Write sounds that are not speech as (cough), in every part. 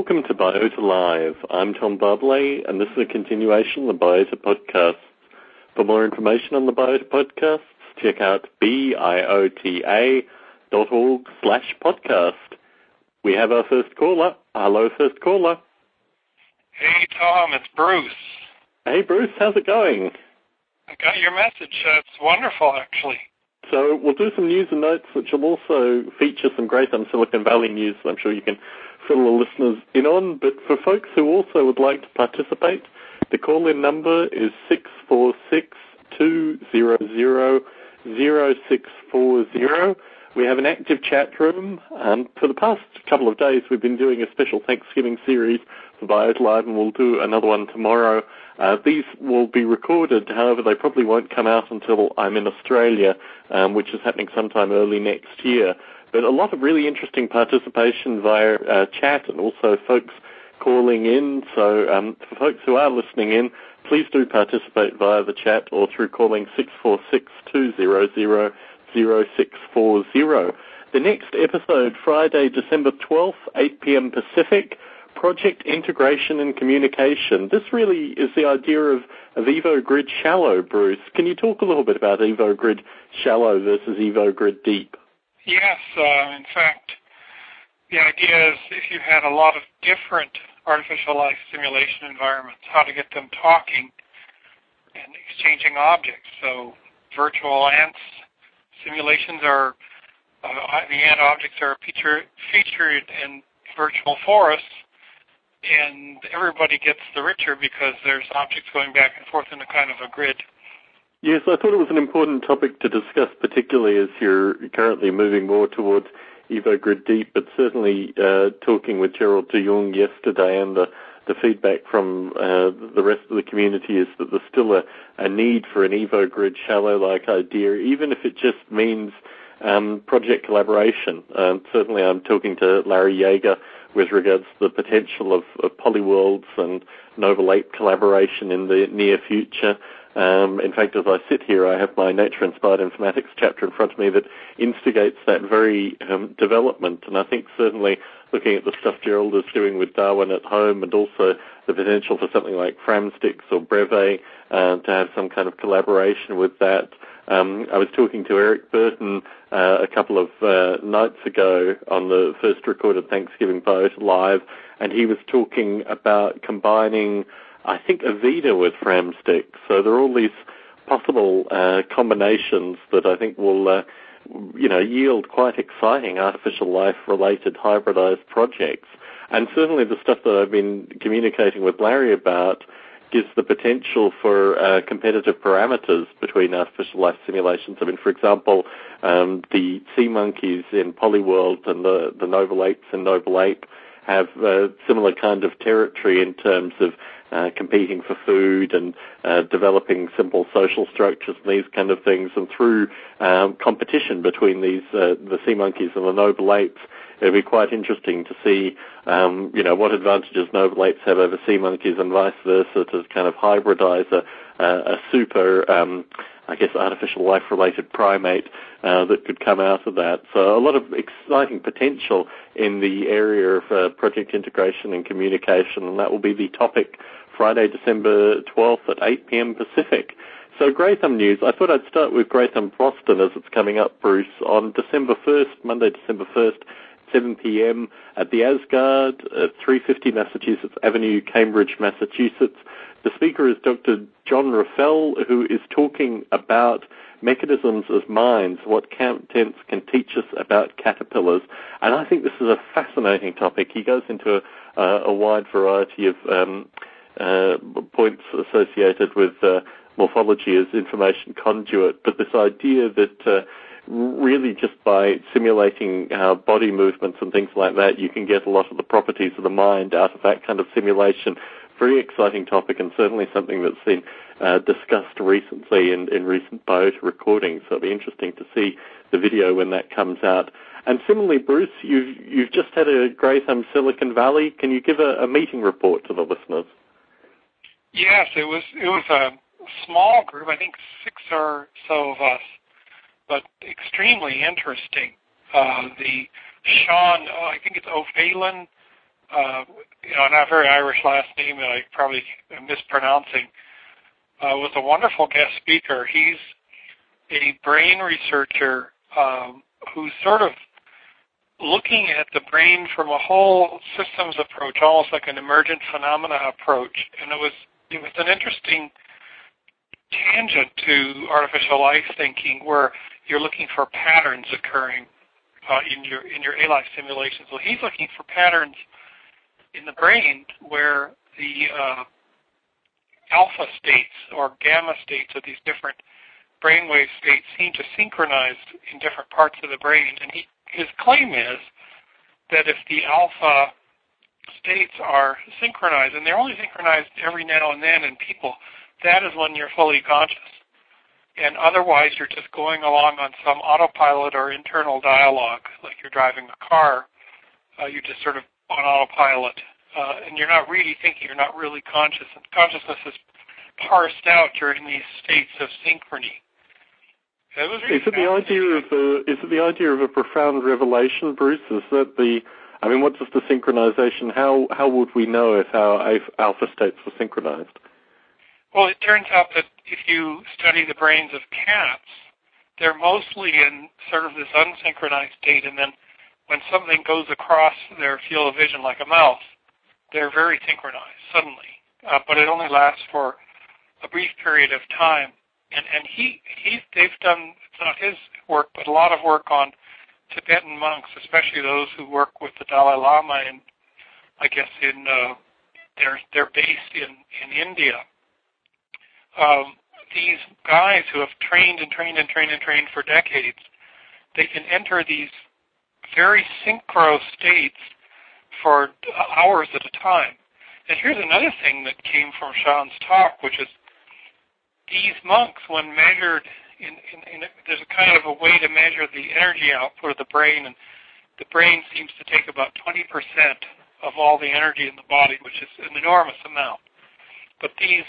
Welcome to Biota Live. I'm Tom Barbalet, and this is a continuation of the Biota Podcasts. For more information on the Biota Podcasts, check out biota.org slash podcast. We have our first caller. Hello, first caller. Hey, Tom, it's Bruce. Hey, Bruce, how's it going? I got your message. It's wonderful, actually. So we'll do some news and notes, which will also feature some great on Silicon Valley news. I'm sure you can fill the listeners in on. But for folks who also would like to participate, the call-in number is six four six two zero zero zero six four zero. We have an active chat room. Um, for the past couple of days, we've been doing a special Thanksgiving series for Biota Live, and we'll do another one tomorrow. Uh, these will be recorded, however, they probably won't come out until I'm in Australia, um, which is happening sometime early next year. But a lot of really interesting participation via uh, chat and also folks calling in. So um, for folks who are listening in, please do participate via the chat or through calling 646 200 0640. The next episode, Friday, December 12th, 8 p.m. Pacific, Project Integration and Communication. This really is the idea of, of EvoGrid Shallow, Bruce. Can you talk a little bit about EvoGrid Shallow versus EvoGrid Deep? Yes, uh, in fact, the idea is if you had a lot of different artificial life simulation environments, how to get them talking and exchanging objects. So virtual ants simulations are, uh, the ant objects are feature, featured in virtual forests, and everybody gets the richer because there's objects going back and forth in a kind of a grid. Yes, I thought it was an important topic to discuss, particularly as you're currently moving more towards EvoGrid Deep, but certainly uh, talking with Gerald de Jong yesterday and the, the feedback from uh, the rest of the community is that there's still a, a need for an EvoGrid shallow-like idea, even if it just means um, project collaboration. Um, certainly I'm talking to Larry Yeager with regards to the potential of, of polyworlds and Novel Ape collaboration in the near future. Um, in fact, as I sit here, I have my Nature Inspired Informatics chapter in front of me that instigates that very um, development. And I think certainly looking at the stuff Gerald is doing with Darwin at home and also the potential for something like Framsticks or Breve uh, to have some kind of collaboration with that. Um, I was talking to Eric Burton uh, a couple of uh, nights ago on the first recorded Thanksgiving Biota live, and he was talking about combining I think Avida with Framsticks. So there are all these possible uh, combinations that I think will, uh, you know, yield quite exciting artificial life-related hybridized projects. And certainly the stuff that I've been communicating with Larry about gives the potential for uh, competitive parameters between artificial life simulations. I mean, for example, um, the sea monkeys in Polyworld and the, the Novel Apes in Novel Ape have a similar kind of territory in terms of uh, competing for food and uh, developing simple social structures and these kind of things. And through um, competition between these uh, the sea monkeys and the noble apes, it'll be quite interesting to see, um, you know, what advantages noble apes have over sea monkeys and vice versa to kind of hybridize a, a super um, I guess, artificial life-related primate uh, that could come out of that. So a lot of exciting potential in the area of uh, project integration and communication, and that will be the topic Friday, December 12th at 8 p.m. Pacific. So Gratham News, I thought I'd start with Gratham Boston as it's coming up, Bruce, on December 1st, Monday, December 1st, 7 p.m. at the Asgard at 350 Massachusetts Avenue, Cambridge, Massachusetts. The speaker is Dr. John Raffel, who is talking about mechanisms of minds, what contents can teach us about caterpillars. And I think this is a fascinating topic. He goes into a, a wide variety of um, uh, points associated with uh, morphology as information conduit, but this idea that uh, really just by simulating uh, body movements and things like that, you can get a lot of the properties of the mind out of that kind of simulation. Very exciting topic and certainly something that's been uh, discussed recently in, in recent Biota recordings. So it'll be interesting to see the video when that comes out. And similarly, Bruce, you've, you've just had a Gratham Silicon Valley. Can you give a, a meeting report to the listeners? Yes, it was it was a small group. I think six or so of us but extremely interesting. Uh, the Sean, oh, I think it's O'Phelan, uh, you know, not a very Irish last name that I probably am mispronouncing, uh, was a wonderful guest speaker. He's a brain researcher um, who's sort of looking at the brain from a whole systems approach, almost like an emergent phenomena approach. And it was it was an interesting tangent to artificial life thinking, where you're looking for patterns occurring uh, in your in your A-life simulation. So he's looking for patterns in the brain where the uh, alpha states or gamma states of these different brainwave states seem to synchronize in different parts of the brain. And he, his claim is that if the alpha states are synchronized, and they're only synchronized every now and then in people, that is when you're fully conscious. And otherwise, you're just going along on some autopilot or internal dialogue, like you're driving a car. Uh, you're just sort of on autopilot, uh, and you're not really thinking. You're not really conscious. And consciousness is parsed out during these states of synchrony. Really is it the idea of a, is it the idea of a profound revelation, Bruce? Is that the I mean, what does the synchronization? How how would we know if our alpha states were synchronized? Well, it turns out that if you study the brains of cats, they're mostly in sort of this unsynchronized state, and then when something goes across their field of vision, like a mouse, they're very synchronized suddenly. Uh, but it only lasts for a brief period of time. And and he he they've done it's not his work, but a lot of work on Tibetan monks, especially those who work with the Dalai Lama, and I guess in uh, they're they're based in in India um, these guys who have trained and trained and trained and trained for decades, they can enter these very synchro states for hours at a time. And here's another thing that came from Sean's talk, which is these monks, when measured, in, in, in a, there's a kind of a way to measure the energy output of the brain, and the brain seems to take about 20% of all the energy in the body, which is an enormous amount. But these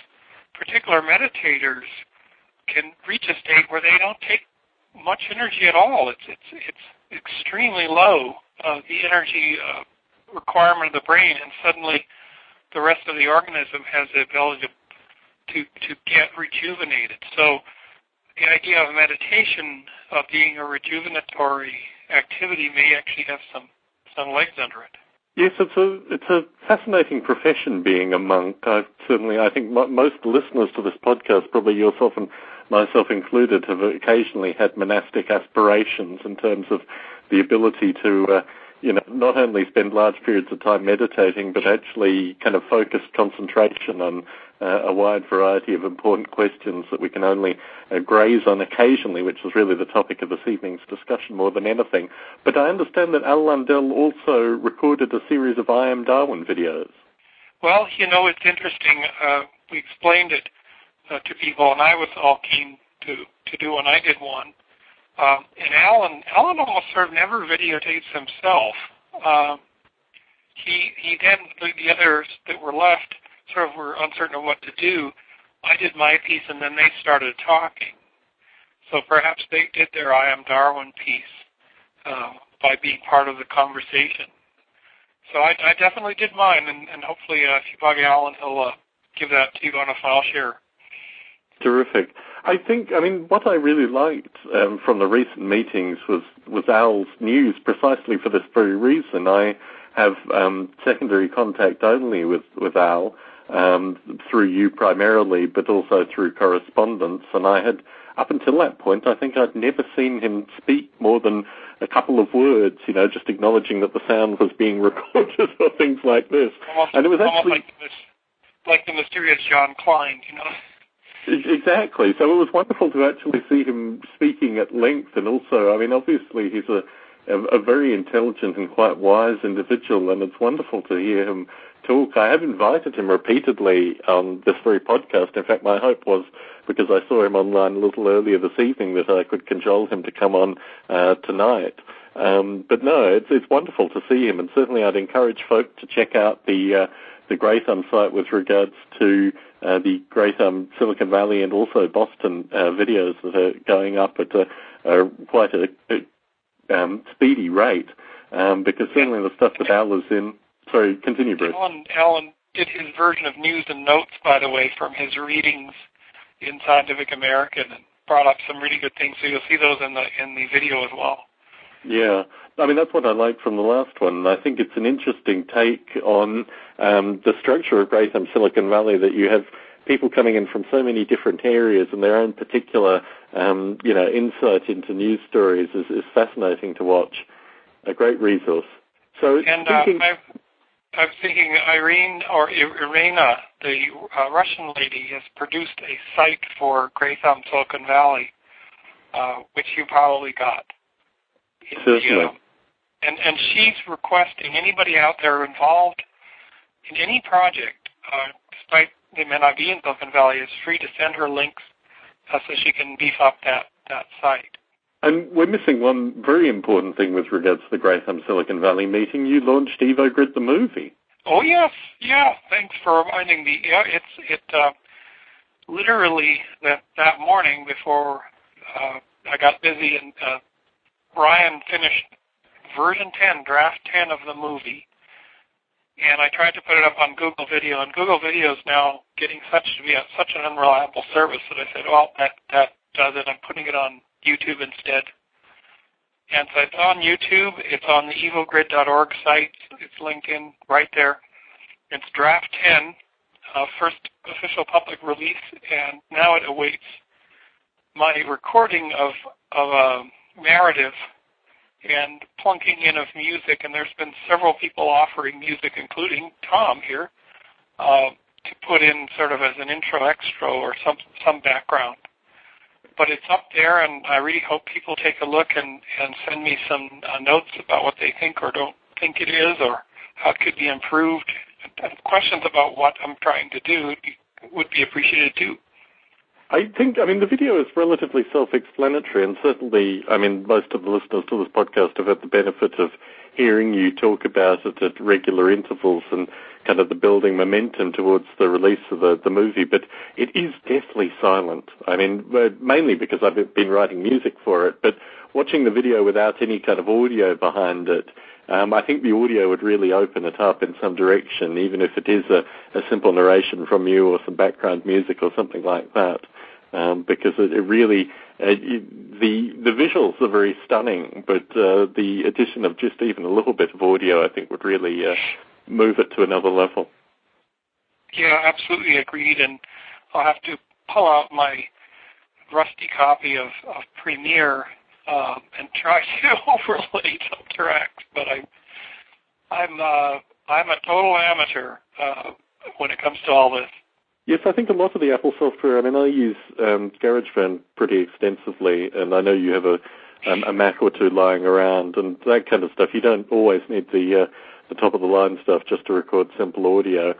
particular meditators can reach a state where they don't take much energy at all. It's it's it's extremely low uh, the energy uh, requirement of the brain, and suddenly the rest of the organism has the ability to to, to get rejuvenated. So the idea of meditation uh, being a rejuvenatory activity may actually have some some legs under it. Yes, it's a it's a fascinating profession being a monk. I certainly I think most listeners to this podcast, probably yourself and myself included, have occasionally had monastic aspirations in terms of the ability to uh, you know not only spend large periods of time meditating, but actually kind of focused concentration on uh, a wide variety of important questions that we can only uh, graze on occasionally, which is really the topic of this evening's discussion more than anything. But I understand that Al Lundell also recorded a series of I Am Darwin videos. Well, you know, it's interesting. Uh, we explained it uh, to people, and I was all keen to, to do one. I did one. Um, and Alan, Alan almost sort of never videotapes himself. Um, he he then the, the others that were left sort of were uncertain of what to do, I did my piece and then they started talking. So perhaps they did their I Am Darwin piece uh, by being part of the conversation. So I, I definitely did mine, and, and hopefully uh, if you bug Alan, he'll uh, give that to you on a file share. Terrific. I think, I mean, what I really liked um, from the recent meetings was, was Al's news precisely for this very reason. I have um, secondary contact only with, with Al, um, through you primarily, but also through correspondence. And I had, up until that point, I think I'd never seen him speak more than a couple of words, you know, just acknowledging that the sound was being (laughs) recorded or things like this. Almost, and it was actually like the, like the mysterious Jon Klein, you know. Exactly. So it was wonderful to actually see him speaking at length, and also, I mean, obviously he's a a, a very intelligent and quite wise individual, and it's wonderful to hear him talk. I have invited him repeatedly on this very podcast. In fact, my hope was because I saw him online a little earlier this evening that I could cajole him to come on uh, tonight. Um, but no, it's it's wonderful to see him, and certainly I'd encourage folk to check out the uh, the Gratham site with regards to uh, the Gratham Silicon Valley and also Boston uh, videos that are going up at a, a quite a, a um, speedy rate. Um, because certainly the stuff that Al is in sorry, continue, Bruce. Alan, Alan did his version of news and notes, by the way, from his readings in Scientific American, and brought up some really good things. So you'll see those in the in the video as well. Yeah, I mean that's what I liked from the last one. I think it's an interesting take on um, the structure of Gratham Silicon Valley that you have people coming in from so many different areas and their own particular, um, you know, insight into news stories is, is fascinating to watch. A great resource. So and uh, thinking, uh, I'm thinking Irene or Irina, the uh, Russian lady, has produced a site for Gratham Silicon Valley, uh, which you probably got. Certainly. The, and and she's requesting anybody out there involved in any project, uh, despite they may not be in Silicon Valley, is free to send her links uh, so she can beef up that that site. And we're missing one very important thing with regards to the Gratham Silicon Valley meeting. You launched EvoGrid the movie. Oh yes, yeah. Thanks for reminding me. Yeah, it's it uh, literally that that morning before uh, I got busy and uh, Brian finished version 10, draft 10 of the movie, and I tried to put it up on Google Video, and Google Video is now getting such to be a, such an unreliable service that I said, well, that that does it. I'm putting it on YouTube instead. And so it's on YouTube. It's on the evogrid.org site. It's linked in right there. It's draft 10, uh, first official public release, and now it awaits my recording of of a narrative and plunking in of music. And there's been several people offering music, including Tom here, uh, to put in sort of as an intro extra or some some background but it's up there, and I really hope people take a look and, and send me some uh, notes about what they think or don't think it is, or how it could be improved. Questions about what I'm trying to do would be appreciated too. I think, I mean, the video is relatively self-explanatory, and certainly, I mean, most of the listeners to this podcast have had the benefit of hearing you talk about it at regular intervals and kind of the building momentum towards the release of the, the movie, but it is deathly silent. I mean, uh, mainly because I've been writing music for it, but watching the video without any kind of audio behind it, um, I think the audio would really open it up in some direction, even if it is a, a simple narration from you or some background music or something like that. Um, because it, it really uh, the the visuals are very stunning, but uh, the addition of just even a little bit of audio, I think, would really uh, move it to another level. Yeah, absolutely agreed. And I'll have to pull out my rusty copy of, of Premiere um, and try (laughs) to overlay some tracks. But I'm I'm uh, I'm a total amateur uh, when it comes to all this. Yes, I think a lot of the Apple software. I mean, I use um, GarageBand pretty extensively, and I know you have a um, a Mac or two lying around and that kind of stuff. You don't always need the uh, the top of the line stuff just to record simple audio.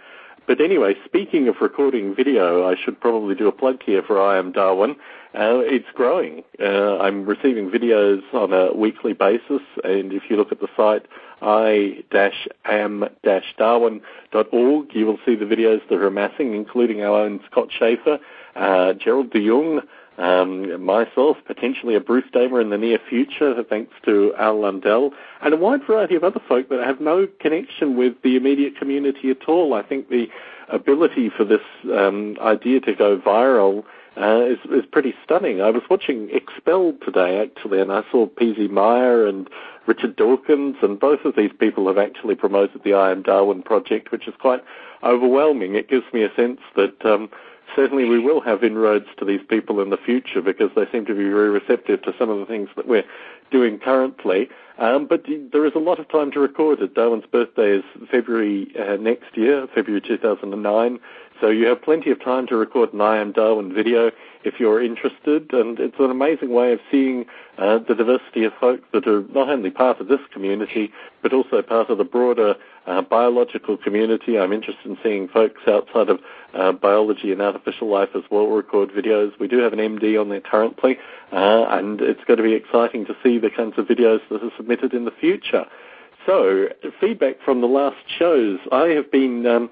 But anyway, speaking of recording video, I should probably do a plug here for I Am Darwin. Uh, it's growing. Uh, I'm receiving videos on a weekly basis, and if you look at the site i-am-darwin.org, you will see the videos that are amassing, including our own Scott Shafer, uh, Gerald de Jong, um, myself, potentially a Bruce Damer in the near future, thanks to Al Lundell, and a wide variety of other folk that have no connection with the immediate community at all. I think the ability for this um, idea to go viral uh, is, is pretty stunning. I was watching Expelled today, actually, and I saw PZ Myers and Richard Dawkins, and both of these people have actually promoted the I Am Darwin project, which is quite overwhelming. It gives me a sense that um, certainly we will have inroads to these people in the future because they seem to be very receptive to some of the things that we're doing currently. Um, but there is a lot of time to record it. Darwin's birthday is February uh, next year, February 2009. So you have plenty of time to record an I Am Darwin video if you're interested. And it's an amazing way of seeing uh, the diversity of folk that are not only part of this community, but also part of the broader uh, biological community. I'm interested in seeing folks outside of uh, biology and artificial life as well record videos. We do have an MD on there currently, uh, and it's going to be exciting to see the kinds of videos that are submitted in the future. So, feedback from the last shows. I have been um,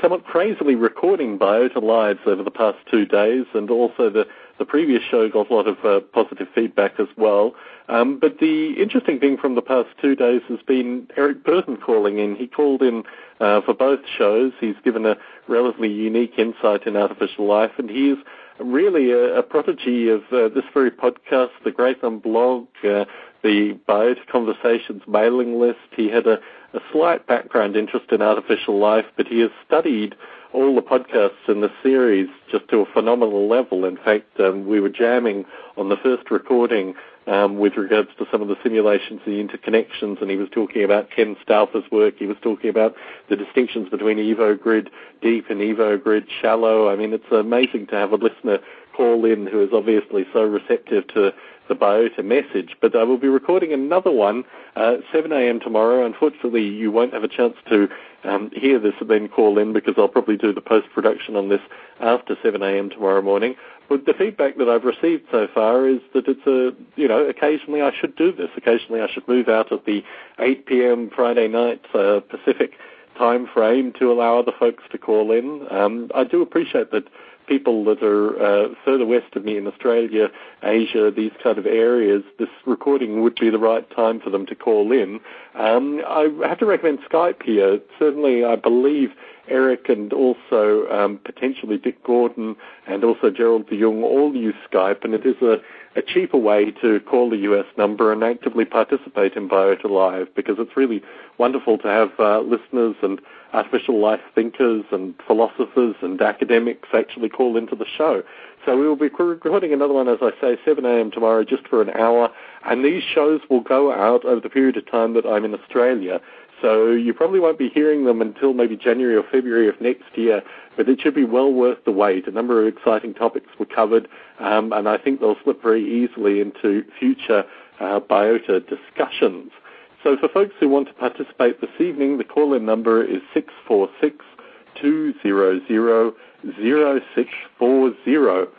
somewhat crazily recording Biota Lives over the past two days, and also the, the previous show got a lot of uh, positive feedback as well. Um, but the interesting thing from the past two days has been Eric Burton calling in. He called in uh, for both shows. He's given a relatively unique insight in artificial life, and he is really a, a prodigy of uh, this very podcast, the Gratham blog, uh, the Biota Conversations mailing list. He had a, a slight background interest in artificial life, but he has studied all the podcasts in the series just to a phenomenal level. In fact, um, we were jamming on the first recording um, with regards to some of the simulations, the interconnections, and he was talking about Ken Stauffer's work. He was talking about the distinctions between EvoGrid deep and EvoGrid shallow. I mean, it's amazing to have a listener call in who is obviously so receptive to the Biota message. But I will be recording another one uh, 7 a.m. tomorrow. Unfortunately, you won't have a chance to um, hear this and then call in because I'll probably do the post production on this after 7 a.m. tomorrow morning. But the feedback that I've received so far is that it's a, you know, occasionally I should do this. Occasionally I should move out of the 8 p.m. Friday night uh, Pacific time frame to allow other folks to call in. Um, I do appreciate that people that are uh, further west of me in Australia, Asia, these kind of areas, this recording would be the right time for them to call in. Um, I have to recommend Skype here. Certainly, I believe Eric and also um, potentially Dick Gordon and also Gerald de Jong all use Skype, and it is a, a cheaper way to call the US number and actively participate in Biota Live because it's really wonderful to have uh, listeners and artificial life thinkers and philosophers and academics actually call into the show. So we will be recording another one, as I say, 7 a.m. tomorrow, just for an hour. And these shows will go out over the period of time that I'm in Australia. So you probably won't be hearing them until maybe January or February of next year, but it should be well worth the wait. A number of exciting topics were covered, um, and I think they'll slip very easily into future uh, biota discussions. So for folks who want to participate this evening, the call-in number is 646 200 0640.